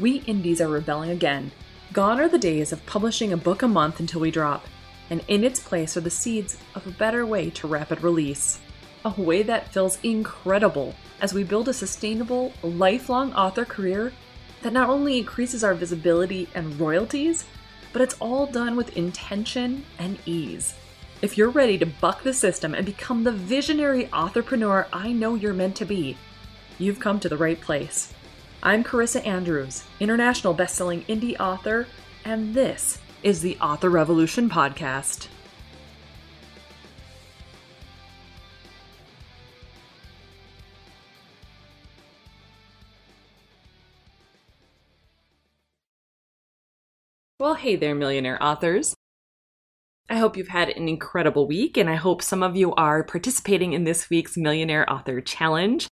we indies are rebelling again. Gone are the days of publishing a book a month until we drop, and in its place are the seeds of a better way to rapid release. A way that feels incredible as we build a sustainable, lifelong author career that not only increases our visibility and royalties, but it's all done with intention and ease. If you're ready to buck the system and become the visionary entrepreneur I know you're meant to be, you've come to the right place. I'm Carissa Andrews, international best-selling indie author, and this is the Author Revolution podcast. Well, hey there, millionaire authors. I hope you've had an incredible week, and I hope some of you are participating in this week's Millionaire Author Challenge.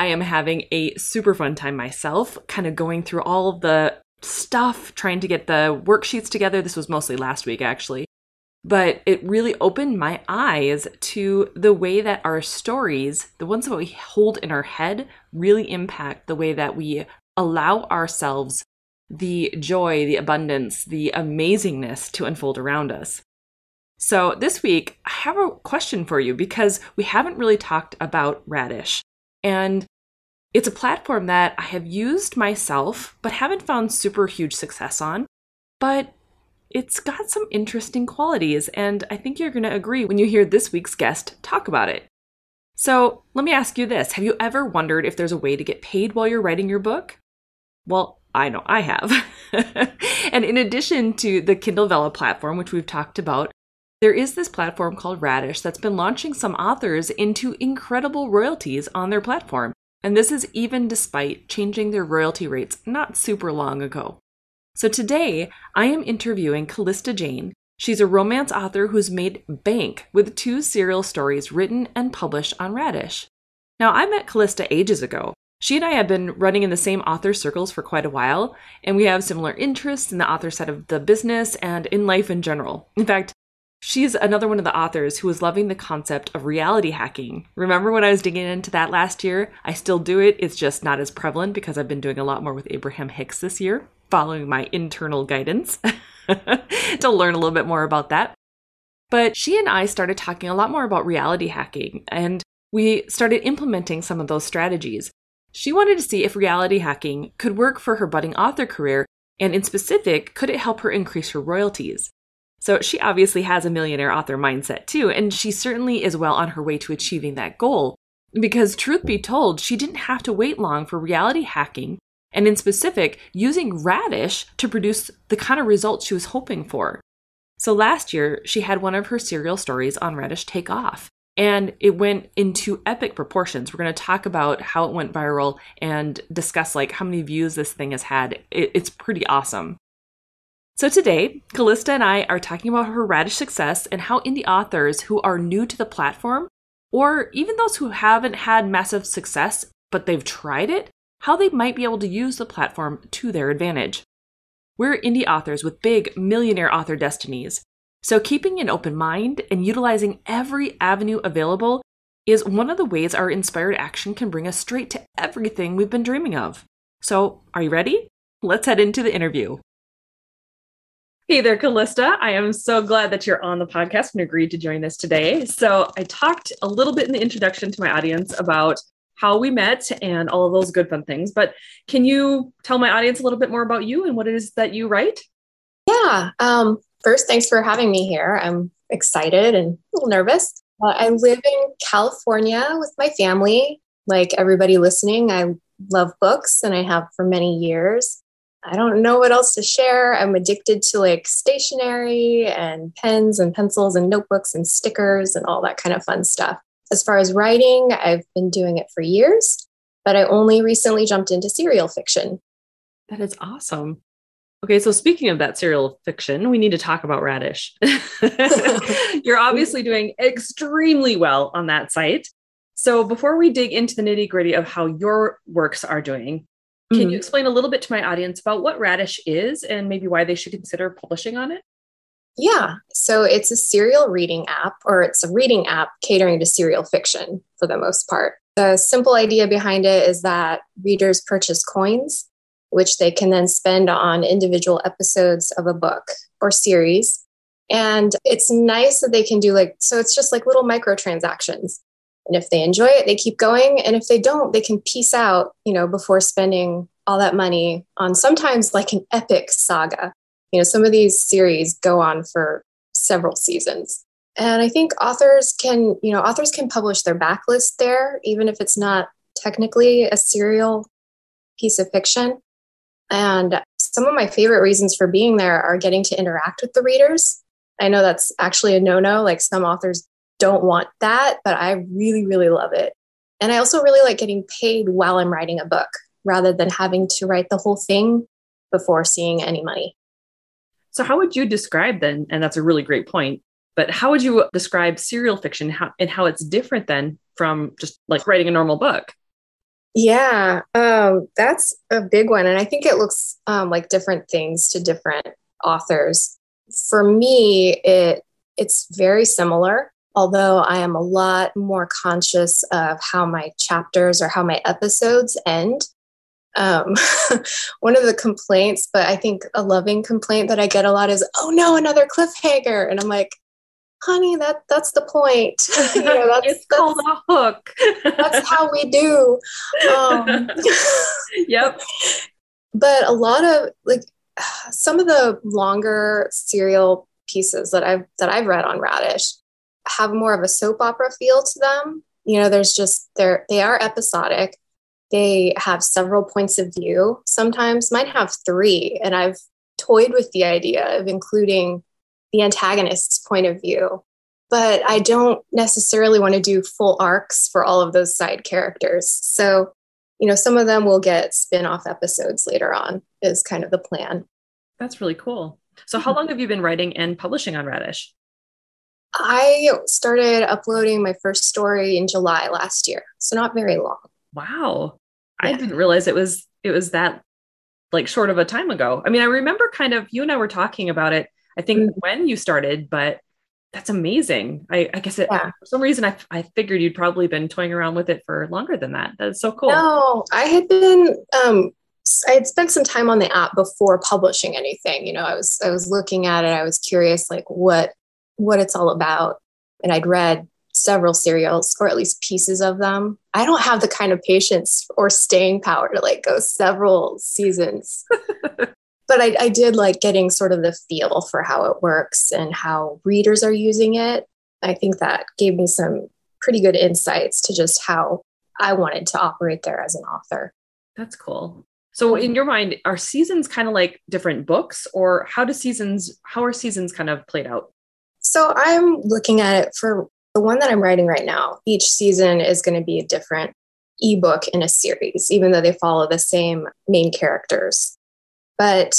I am having a super fun time myself, kind of going through all the stuff, trying to get the worksheets together. This was mostly last week, actually. But it really opened my eyes to the way that our stories, the ones that we hold in our head, really impact the way that we allow ourselves the joy, the abundance, the amazingness to unfold around us. So, this week, I have a question for you because we haven't really talked about Radish. And it's a platform that I have used myself, but haven't found super huge success on. But it's got some interesting qualities, and I think you're going to agree when you hear this week's guest talk about it. So, let me ask you this Have you ever wondered if there's a way to get paid while you're writing your book? Well, I know I have. and in addition to the Kindle Vella platform, which we've talked about, there is this platform called Radish that's been launching some authors into incredible royalties on their platform. And this is even despite changing their royalty rates not super long ago. So today, I am interviewing Calista Jayne. She's a romance author who's made bank with two serial stories written and published on Radish. Now, I met Calista ages ago, she and I have been running in the same author circles for quite a while, and we have similar interests in the author side of the business and in life in general. In fact, she's another one of the authors who is loving the concept of reality hacking. Remember when I was digging into that last year? I still do it, it's just not as prevalent because I've been doing a lot more with Abraham Hicks this year, following my internal guidance to learn a little bit more about that. But she and I started talking a lot more about reality hacking, and we started implementing some of those strategies. She wanted to see if reality hacking could work for her budding author career, and in specific, could it help her increase her royalties? So she obviously has a millionaire author mindset too, and she certainly is well on her way to achieving that goal. Because truth be told, she didn't have to wait long for reality hacking, and in specific, using Radish to produce the kind of results she was hoping for. So last year, she had one of her serial stories on Radish take off and it went into epic proportions. We're going to talk about how it went viral and discuss like how many views this thing has had. It, it's pretty awesome. So today, Calista and I are talking about her radish success and how indie authors who are new to the platform, or even those who haven't had massive success but they've tried it, how they might be able to use the platform to their advantage. We're indie authors with big millionaire author destinies, so, keeping an open mind and utilizing every avenue available is one of the ways our inspired action can bring us straight to everything we've been dreaming of. So, are you ready? Let's head into the interview. Hey there, Calista. I am so glad that you're on the podcast and agreed to join us today. So, I talked a little bit in the introduction to my audience about how we met and all of those good fun things. But can you tell my audience a little bit more about you and what it is that you write? Yeah. Um, first, thanks for having me here. I'm excited and a little nervous. Uh, I live in California with my family. Like everybody listening, I love books and I have for many years. I don't know what else to share. I'm addicted to like stationery and pens and pencils and notebooks and stickers and all that kind of fun stuff. As far as writing, I've been doing it for years, but I only recently jumped into serial fiction. That is awesome. Okay, so speaking of that serial fiction, we need to talk about Radish. You're obviously doing extremely well on that site. So before we dig into the nitty gritty of how your works are doing, can mm-hmm. you explain a little bit to my audience about what Radish is and maybe why they should consider publishing on it? Yeah, so it's a serial reading app, or it's a reading app catering to serial fiction for the most part. The simple idea behind it is that readers purchase coins which they can then spend on individual episodes of a book or series. And it's nice that they can do like, so it's just like little microtransactions. And if they enjoy it, they keep going. And if they don't, they can piece out, you know, before spending all that money on sometimes like an epic saga. You know, some of these series go on for several seasons. And I think authors can, you know, authors can publish their backlist there, even if it's not technically a serial piece of fiction. And some of my favorite reasons for being there are getting to interact with the readers. I know that's actually a no no. Like some authors don't want that, but I really, really love it. And I also really like getting paid while I'm writing a book rather than having to write the whole thing before seeing any money. So, how would you describe then? And that's a really great point. But how would you describe serial fiction how, and how it's different then from just like writing a normal book? Yeah, um, that's a big one. And I think it looks um, like different things to different authors. For me, it it's very similar, although I am a lot more conscious of how my chapters or how my episodes end. Um, one of the complaints, but I think a loving complaint that I get a lot is, oh no, another cliffhanger. And I'm like, honey, that that's the point. you know, that's, it's that's, called a hook. that's how we do. Um, yep. But a lot of like some of the longer serial pieces that I've that I've read on Radish have more of a soap opera feel to them. You know, there's just they're they are episodic. They have several points of view. Sometimes might have three, and I've toyed with the idea of including the antagonist's point of view. But I don't necessarily want to do full arcs for all of those side characters. So, you know, some of them will get spin off episodes later on, is kind of the plan. That's really cool. So, how mm-hmm. long have you been writing and publishing on Radish? I started uploading my first story in July last year, so not very long. Wow. Yeah. I didn't realize it was it was that like short of a time ago. I mean, I remember kind of you and I were talking about it I think mm-hmm. when you started, but that's amazing. I, I guess it, yeah. for some reason I, I figured you'd probably been toying around with it for longer than that. That's so cool. No, I had been, um, I had spent some time on the app before publishing anything. You know, I was, I was looking at it. I was curious, like what, what it's all about. And I'd read several serials or at least pieces of them. I don't have the kind of patience or staying power to like go several seasons. but I, I did like getting sort of the feel for how it works and how readers are using it. I think that gave me some pretty good insights to just how I wanted to operate there as an author. That's cool. So in your mind, are seasons kind of like different books or how do seasons how are seasons kind of played out? So I'm looking at it for the one that I'm writing right now. Each season is going to be a different ebook in a series, even though they follow the same main characters. But,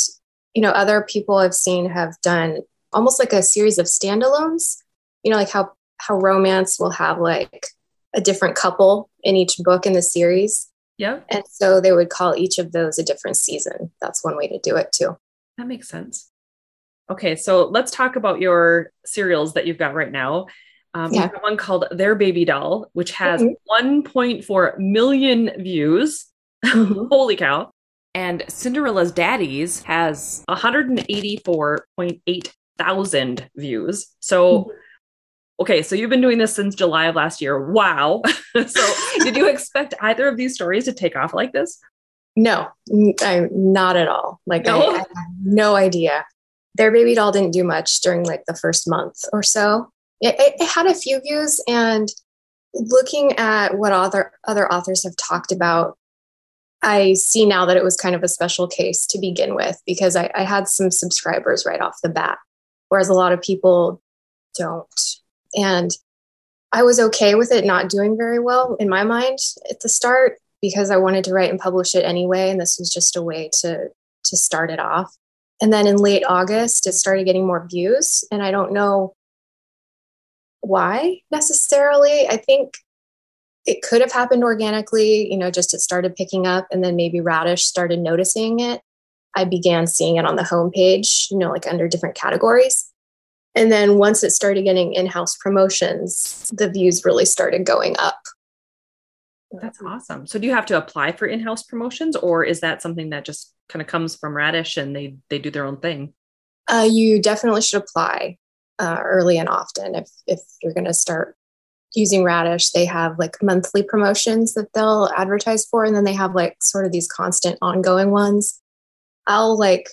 you know, other people I've seen have done almost like a series of standalones, you know, like how, how romance will have like a different couple in each book in the series. Yeah. And so they would call each of those a different season. That's one way to do it too. That makes sense. Okay, so let's talk about your serials that you've got right now. Um, yeah. One called Their Baby Doll, which has mm-hmm. 1.4 million views. Mm-hmm. Holy cow. And Cinderella's Daddies has 184.8 thousand views. So, mm-hmm. okay, so you've been doing this since July of last year. Wow. so, did you expect either of these stories to take off like this? No, I, not at all. Like, no? I, I no idea. Their baby doll didn't do much during like the first month or so. It, it, had a few views, and looking at what other other authors have talked about I see now that it was kind of a special case to begin with because I, I, had some subscribers right off the bat, whereas a lot of people don't. And I was okay with it not doing very well in my mind at the start because I wanted to write and publish it anyway. And this was just a way to to start it off. And then in late August, it started getting more views. And I don't know why necessarily. I think it could have happened organically, you know, just it started picking up and then maybe Radish started noticing it. I began seeing it on the homepage, you know, like under different categories. And then once it started getting in house promotions, the views really started going up. That's awesome. So do you have to apply for in house promotions or is that something that just kind of comes from Radish and they, they do their own thing? Uh, you definitely should apply uh, early and often if, if you're going to start using Radish. They have like monthly promotions that they'll advertise for, and then they have like sort of these constant ongoing ones. I'll like,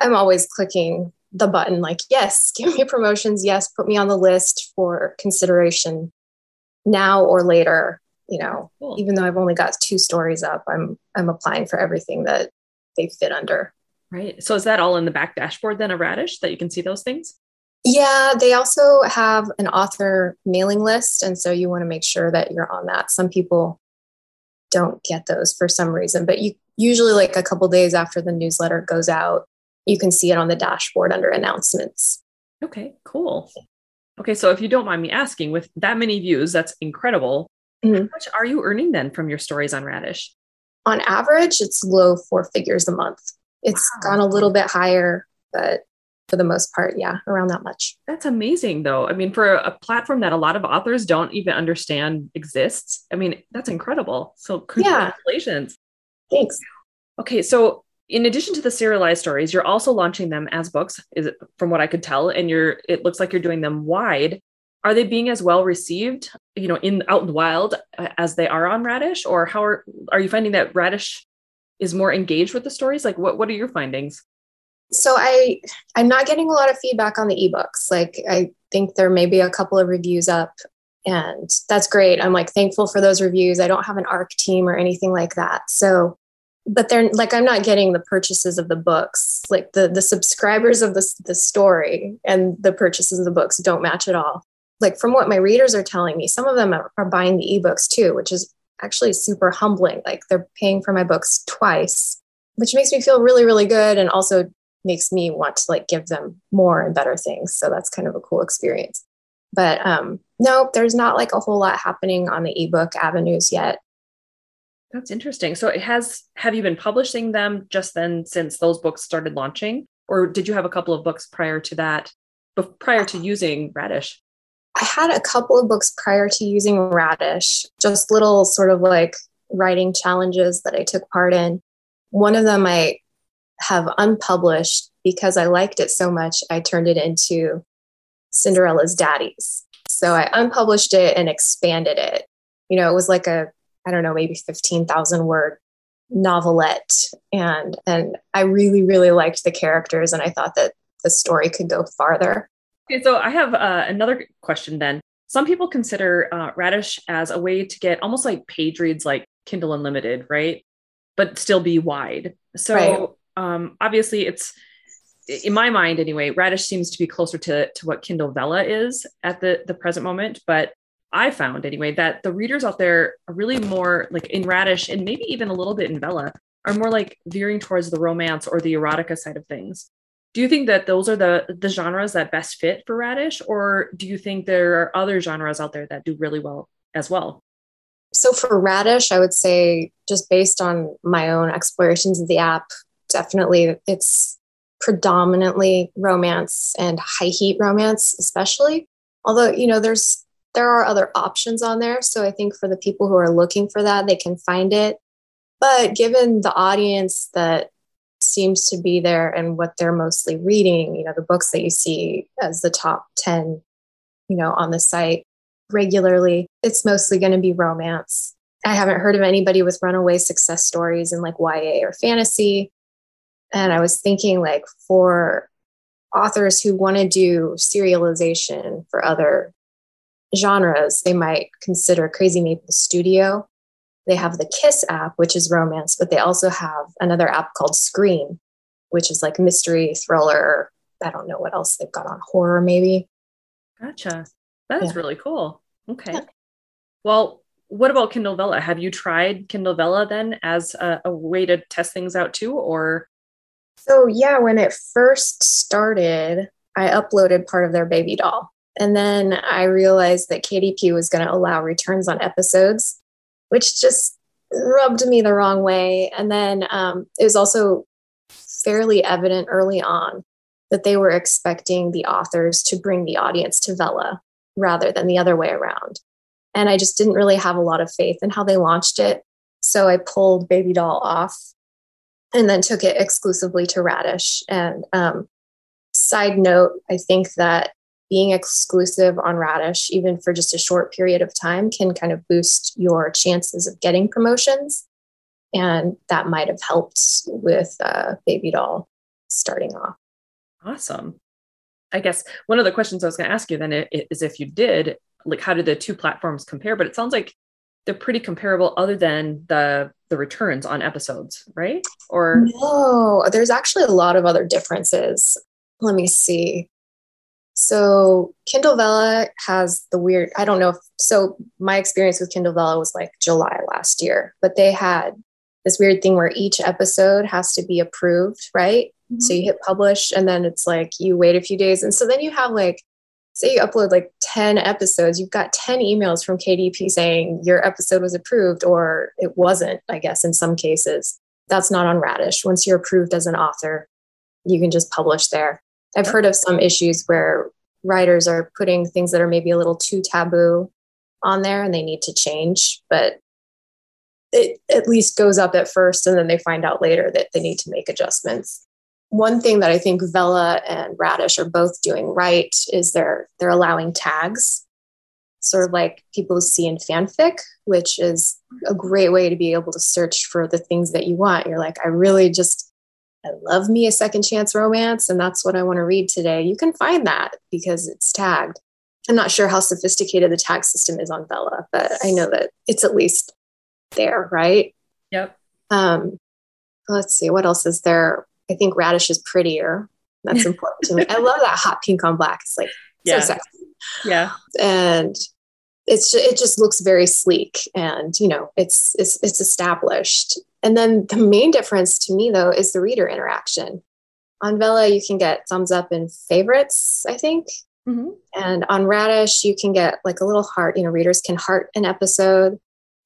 I'm always clicking the button like yes give me promotions yes put me on the list for consideration now or later you know cool. even though i've only got two stories up i'm i'm applying for everything that they fit under right so is that all in the back dashboard then a radish that you can see those things yeah they also have an author mailing list and so you want to make sure that you're on that some people don't get those for some reason but you usually like a couple days after the newsletter goes out you can see it on the dashboard under announcements. Okay, cool. Okay, so if you don't mind me asking, with that many views, that's incredible. Mm-hmm. How much are you earning then from your stories on Radish? On average, it's low four figures a month. It's wow. gone a little bit higher, but for the most part, yeah, around that much. That's amazing, though. I mean, for a, a platform that a lot of authors don't even understand exists, I mean, that's incredible. So, congratulations. Yeah. Thanks. Okay, so in addition to the serialized stories, you're also launching them as books, is it, from what I could tell, and you're it looks like you're doing them wide. Are they being as well received, you know, in out in the wild uh, as they are on Radish, or how are are you finding that Radish is more engaged with the stories? Like, what what are your findings? So I I'm not getting a lot of feedback on the ebooks. Like I think there may be a couple of reviews up, and that's great. I'm like thankful for those reviews. I don't have an ARC team or anything like that, so but they're like i'm not getting the purchases of the books like the the subscribers of the, the story and the purchases of the books don't match at all like from what my readers are telling me some of them are, are buying the ebooks too which is actually super humbling. Like they're paying for my books twice which makes me feel really really good and also makes me want to like give them more and better things. So that's kind of a cool experience. But um no there's not like a whole lot happening on the ebook avenues yet. That's interesting. So it has have you been publishing them just then since those books started launching? Or did you have a couple of books prior to that prior to using Radish? I had a couple of books prior to using Radish, just little sort of like writing challenges that I took part in. One of them I have unpublished because I liked it so much, I turned it into Cinderella's Daddies. So I unpublished it and expanded it. You know, it was like a I don't know, maybe 15,000 word novelette. And, and I really, really liked the characters and I thought that the story could go farther. Okay, so I have uh, another question then. Some people consider uh, Radish as a way to get almost like page reads like Kindle Unlimited, right? But still be wide. So right. um, obviously, it's in my mind anyway. Radish seems to be closer to to what Kindle Vella is at the the present moment, but I found anyway that the readers out there are really more like in Radish and maybe even a little bit in Vella are more like veering towards the romance or the erotica side of things. Do you think that those are the the genres that best fit for Radish, or do you think there are other genres out there that do really well as well? So for Radish, I would say just based on my own explorations of the app, definitely it's predominantly romance and high heat romance, especially. Although you know, there's there are other options on there. So I think for the people who are looking for that, they can find it. But given the audience that seems to be there and what they're mostly reading, you know, the books that you see as the top 10, you know, on the site regularly, it's mostly going to be romance. I haven't heard of anybody with runaway success stories in like YA or fantasy. And I was thinking, like, for authors who want to do serialization for other genres, they might consider Crazy Maple Studio. They have the Kiss app, which is romance, but they also have another app called Scream, which is like mystery, thriller. I don't know what else they've got on horror, maybe. Gotcha. That is yeah. really cool. Okay. Yeah. Well, what about Kindle Vella? Have you tried Kindle Vella then as a, a way to test things out too, or So, yeah, when it first started, I uploaded part of their baby doll. And then I realized that KDP was going to allow returns on episodes, which just rubbed me the wrong way. And then um, it was also fairly evident early on that they were expecting the authors to bring the audience to Vella rather than the other way around. And I just didn't really have a lot of faith in how they launched it. So I pulled Baby Doll off and then took it exclusively to Radish. And um, side note, I think that being exclusive on Radish, even for just a short period of time, can kind of boost your chances of getting promotions. And that might have helped with uh, Baby Doll starting off. Awesome. I guess one of the questions I was going to ask you then is if you did, like, how did the two platforms compare? But it sounds like they're pretty comparable, other than the the returns on episodes, right? Or no, there's actually a lot of other differences. Let me see. So Kindle Vella has the weird, I don't know if, so my experience with Kindle Vella was like July last year, but they had this weird thing where each episode has to be approved, right? Mm-hmm. So you hit publish and then it's like you wait a few days. And so then you have like, say you upload like 10 episodes, you've got 10 emails from KDP saying your episode was approved or it wasn't, I guess, in some cases. That's not on Radish. Once you're approved as an author, you can just publish there. I've heard of some issues where writers are putting things that are maybe a little too taboo on there and they need to change, but it at least goes up at first and then they find out later that they need to make adjustments. One thing that I think Vella and Radish are both doing right is they're they're allowing tags, sort of like people see in fanfic, which is a great way to be able to search for the things that you want. You're like, I really just I love me a second chance romance, and that's what I want to read today. You can find that because it's tagged. I'm not sure how sophisticated the tag system is on Vella, but I know that it's at least there, right? Yep. Um, let's see, what else is there? I think Radish is prettier. That's important to me. I love that hot pink on black. It's like yeah. so sexy. Yeah. And it's it just looks very sleek and you know it's it's it's established and then the main difference to me, though, is the reader interaction. On Vella, you can get thumbs up and favorites, I think. Mm-hmm. And on Radish, you can get like a little heart. You know, readers can heart an episode.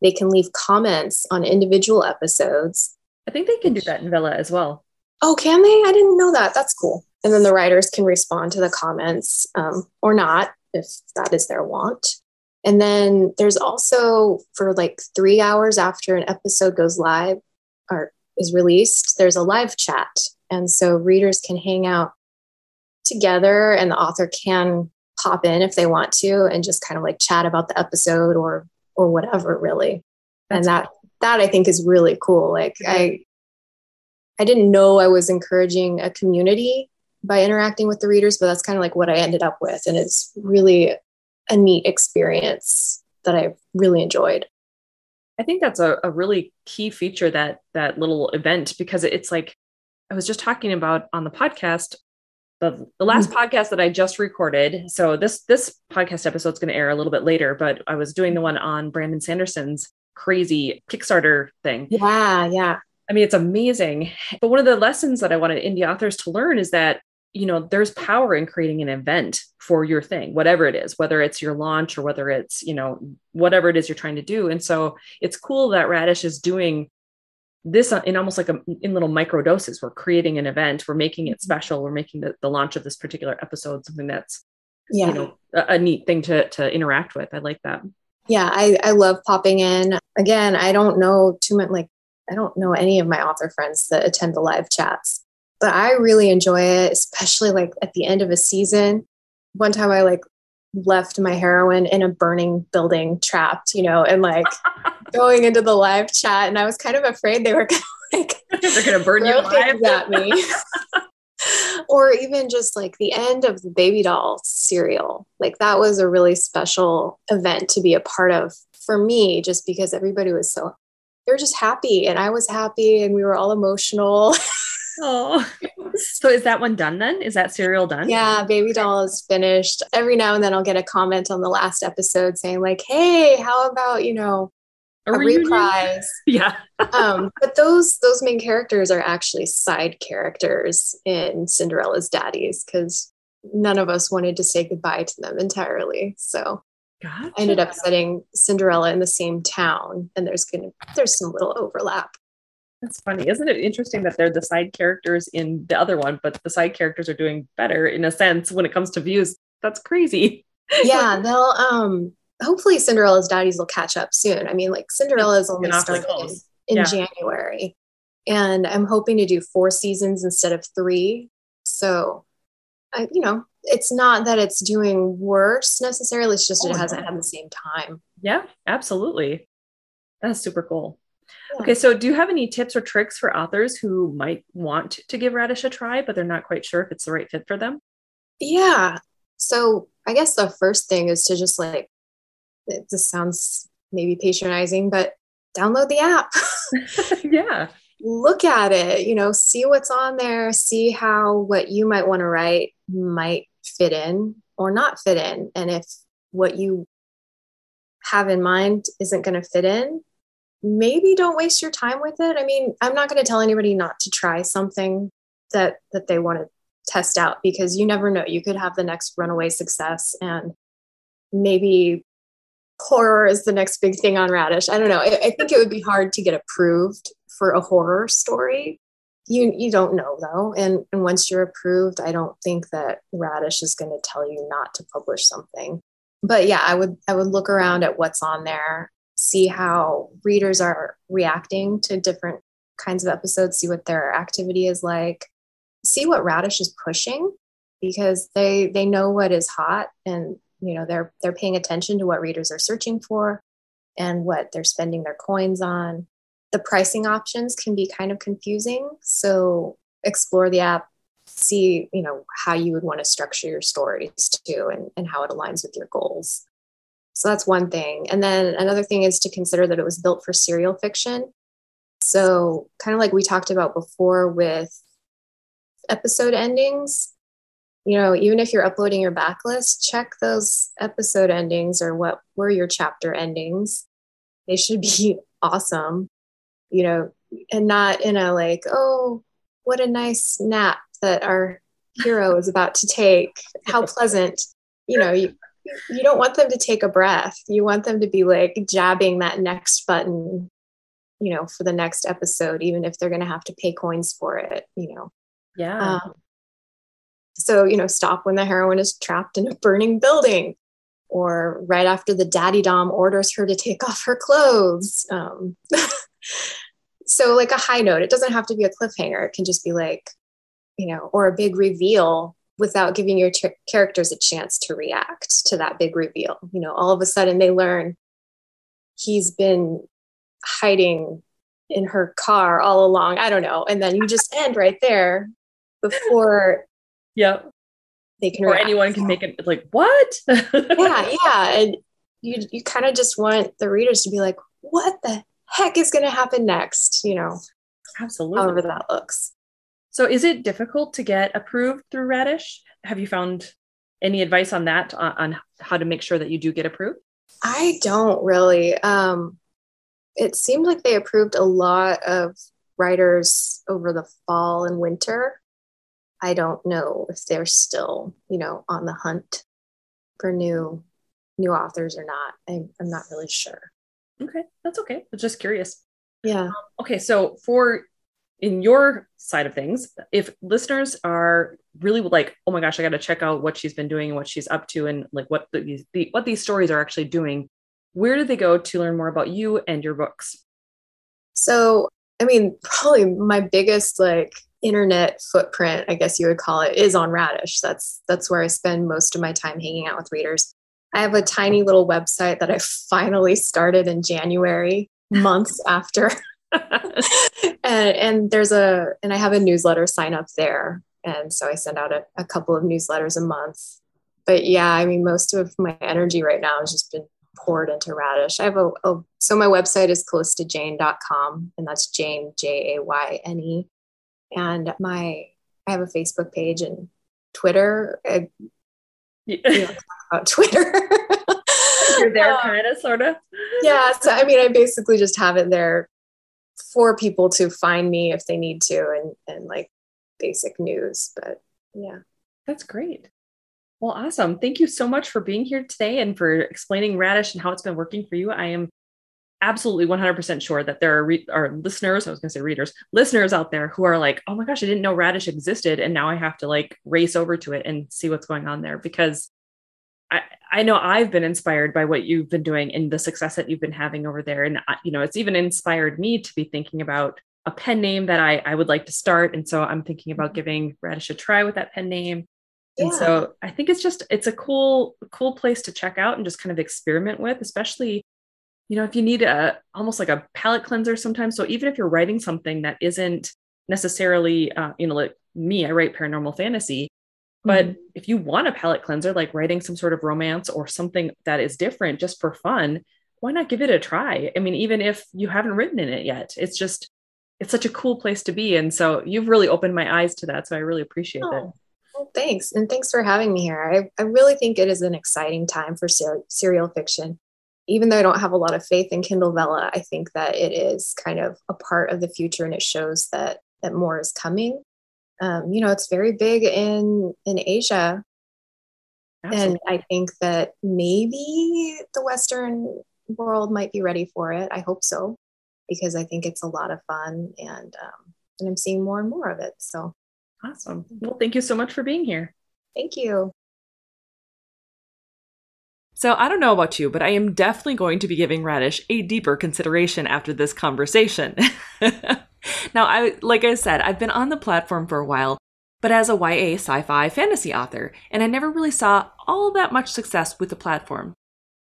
They can leave comments on individual episodes. I think they can do that in Vella as well. Oh, can they? I didn't know that. That's cool. And then the writers can respond to the comments um, or not if that is their want. And then there's also for like three hours after an episode goes live or is released, there's a live chat. And so readers can hang out together and the author can pop in if they want to and just kind of like chat about the episode or or whatever really. That's and that cool. that I think is really cool. Like I I didn't know I was encouraging a community by interacting with the readers, but that's kind of like what I ended up with. And it's really a neat experience that I've really enjoyed. I think that's a, a really key feature that that little event because it's like I was just talking about on the podcast the, the last mm-hmm. podcast that I just recorded. So this this podcast episode is going to air a little bit later, but I was doing the one on Brandon Sanderson's crazy Kickstarter thing. Yeah, yeah. I mean, it's amazing. But one of the lessons that I wanted indie authors to learn is that you know there's power in creating an event for your thing whatever it is whether it's your launch or whether it's you know whatever it is you're trying to do. And so it's cool that radish is doing this in almost like a in little micro doses. We're creating an event we're making it mm-hmm. special we're making the, the launch of this particular episode something that's yeah. you know a, a neat thing to to interact with. I like that. Yeah i i love popping in. Again i don't know too much like i don't know any of my author friends that attend the live chats but I really enjoy it, especially like at the end of a season. One time I like left my heroine in a burning building trapped, you know, and like going into the live chat. And I was kind of afraid they were gonna like they're gonna burn you alive at me. or even just like the end of the baby doll serial. Like that was a really special event to be a part of for me, just because everybody was so they were just happy and I was happy and we were all emotional. Oh, so is that one done then? Is that serial done? Yeah, Baby Doll is finished. Every now and then I'll get a comment on the last episode saying, like, hey, how about, you know, a, a reprise. Yeah. um, but those those main characters are actually side characters in Cinderella's Daddies because none of us wanted to say goodbye to them entirely. So gotcha. I ended up setting Cinderella in the same town, and there's gonna there's some little overlap. That's funny. Isn't it interesting that they're the side characters in the other one, but the side characters are doing better in a sense when it comes to views? That's crazy. Yeah, they'll um hopefully Cinderella's daddies will catch up soon. I mean, like Cinderella is only starting in, in yeah. January. And I'm hoping to do four seasons instead of three. So I, you know, it's not that it's doing worse necessarily. It's just oh, it hasn't had the same time. Yeah, absolutely. That's super cool. Okay, so do you have any tips or tricks for authors who might want to give Radish a try, but they're not quite sure if it's the right fit for them? Yeah. So I guess the first thing is to just like, it just sounds maybe patronizing, but download the app. yeah. Look at it, you know, see what's on there, see how what you might want to write might fit in or not fit in. And if what you have in mind isn't going to fit in, maybe don't waste your time with it. I mean, I'm not going to tell anybody not to try something that that they want to test out because you never know. You could have the next runaway success and maybe horror is the next big thing on Radish. I don't know. I, I think it would be hard to get approved for a horror story. You you don't know though. And and once you're approved, I don't think that Radish is going to tell you not to publish something. But yeah, I would I would look around at what's on there see how readers are reacting to different kinds of episodes, see what their activity is like, see what Radish is pushing because they they know what is hot and you know they're they're paying attention to what readers are searching for and what they're spending their coins on. The pricing options can be kind of confusing, so explore the app, see you know how you would want to structure your stories too and, and how it aligns with your goals. So that's one thing. And then another thing is to consider that it was built for serial fiction. So, kind of like we talked about before with episode endings, you know, even if you're uploading your backlist, check those episode endings or what were your chapter endings. They should be awesome, you know, and not in a like, oh, what a nice nap that our hero is about to take. How pleasant. You know, you, you don't want them to take a breath. You want them to be like jabbing that next button, you know, for the next episode, even if they're going to have to pay coins for it, you know. Yeah. Um, so, you know, stop when the heroine is trapped in a burning building or right after the daddy dom orders her to take off her clothes. Um, so, like a high note, it doesn't have to be a cliffhanger. It can just be like, you know, or a big reveal without giving your ter- characters a chance to react to that big reveal. You know, all of a sudden they learn he's been hiding in her car all along. I don't know. And then you just end right there before Yep. They can or anyone can make it like what? yeah, yeah. And you you kind of just want the readers to be like, what the heck is gonna happen next? You know. Absolutely. However that looks. So, is it difficult to get approved through Radish? Have you found any advice on that, on, how to make sure that you do get approved? I don't really. Um, it seemed like they approved a lot of writers over the fall and winter. I don't know if they're still, you know, on the hunt for new new authors or not. I, I'm not really sure. Okay, that's okay. I'm just curious. Yeah. Um, okay, so for in your side of things, if listeners are really like, oh my gosh, I got to check out what she's been doing and what she's up to, and like what the, the, what these stories are actually doing, where do they go to learn more about you and your books? So, I mean, probably my biggest like internet footprint, I guess you would call it, is on Radish. That's that's where I spend most of my time hanging out with readers. I have a tiny little website that I finally started in January, months after and, and there's a and I have a newsletter sign up there, and so I send out a, a couple of newsletters a month. But yeah, I mean, most of my energy right now has just been poured into Radish. I have a, a so my website is calistajayne.com, and that's Jayne J A Y N E, and my I have a Facebook page and Twitter. I, you know, about Twitter. you're there, um, kind of, sort of. Yeah. So, I mean, I basically just have it there for people to find me if they need to and, and like basic news. But yeah. That's great. Well, awesome. Thank you so much for being here today and for explaining Radish and how it's been working for you. I am absolutely 100% sure that there are, re- are listeners, I was going to say readers, listeners out there who are like, oh my gosh, I didn't know Radish existed. And now I have to like race over to it and see what's going on there because I, I know I've been inspired by what you've been doing and the success that you've been having over there. And, you know, it's even inspired me to be thinking about a pen name that I, I would like to start. And so I'm thinking about mm-hmm. giving Radish a try with that pen name. Yeah. And so I think it's just, it's a cool, cool place to check out and just kind of experiment with, especially you know, if you need a almost like a palate cleanser sometimes. So even if you're writing something that isn't necessarily, uh, you know, like me, I write paranormal fantasy, but mm-hmm. if you want a palate cleanser, like writing some sort of romance or something that is different just for fun, why not give it a try? I mean, even if you haven't written in it yet, it's just, it's such a cool place to be. And so you've really opened my eyes to that. So I really appreciate oh. it. Well, thanks. And thanks for having me here. I, I really think it is an exciting time for ser- serial fiction even though I don't have a lot of faith in Kindle Vella, I think that it is kind of a part of the future and it shows that that more is coming. Um, you know, it's very big in in Asia. Absolutely. And I think that maybe the Western world might be ready for it. I hope so, because I think it's a lot of fun and um, and I'm seeing more and more of it. So awesome. Well, thank you so much for being here. Thank you. So I don't know about you, but I am definitely going to be giving Radish a deeper consideration after this conversation. now, I like I said, I've been on the platform for a while, but as a YA sci-fi fantasy author, and I never really saw all that much success with the platform.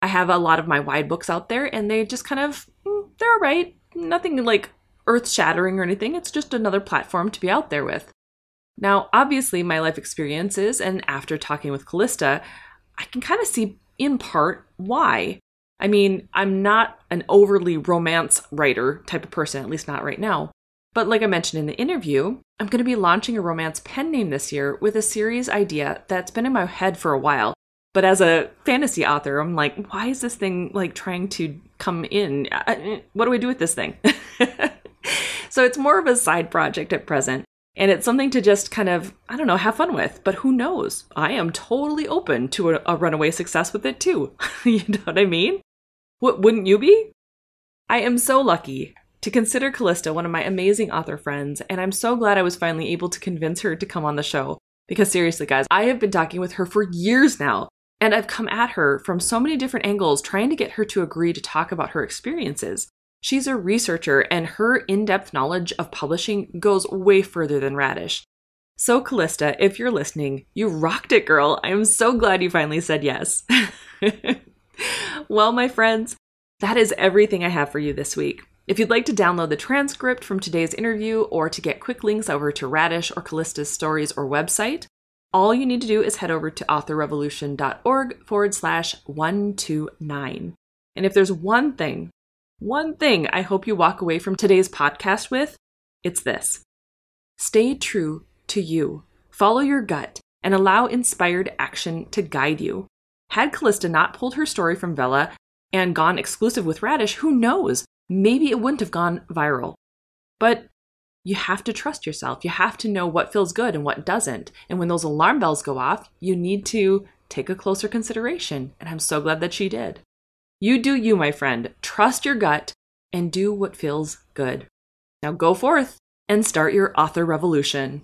I have a lot of my wide books out there, and they just kind of mm, they're all right. Nothing like earth-shattering or anything. It's just another platform to be out there with. Now, obviously, my life experiences, and after talking with Calista, I can kind of see in part why. I mean, I'm not an overly romance writer type of person, at least not right now. But like I mentioned in the interview, I'm going to be launching a romance pen name this year with a series idea that's been in my head for a while. But as a fantasy author, I'm like, why is this thing like trying to come in? What do we do with this thing? so it's more of a side project at present. And it's something to just kind of, I don't know, have fun with. But who knows? I am totally open to a, a runaway success with it too. you know what I mean? What wouldn't you be? I am so lucky to consider Calista one of my amazing author friends, and I'm so glad I was finally able to convince her to come on the show. Because seriously, guys, I have been talking with her for years now, and I've come at her from so many different angles trying to get her to agree to talk about her experiences. She's a researcher, and her in depth knowledge of publishing goes way further than Radish. So, Calista, if you're listening, you rocked it, girl. I am so glad you finally said yes. well, my friends, that is everything I have for you this week. If you'd like to download the transcript from today's interview or to get quick links over to Radish or Calista's stories or website, all you need to do is head over to authorrevolution.org forward slash 129. And if there's one thing one thing I hope you walk away from today's podcast with it's this stay true to you, follow your gut, and allow inspired action to guide you. Had Calista not pulled her story from Vella and gone exclusive with Radish, who knows? Maybe it wouldn't have gone viral. But you have to trust yourself. You have to know what feels good and what doesn't. And when those alarm bells go off, you need to take a closer consideration. And I'm so glad that she did. You do you, my friend. Trust your gut and do what feels good. Now go forth and start your author revolution.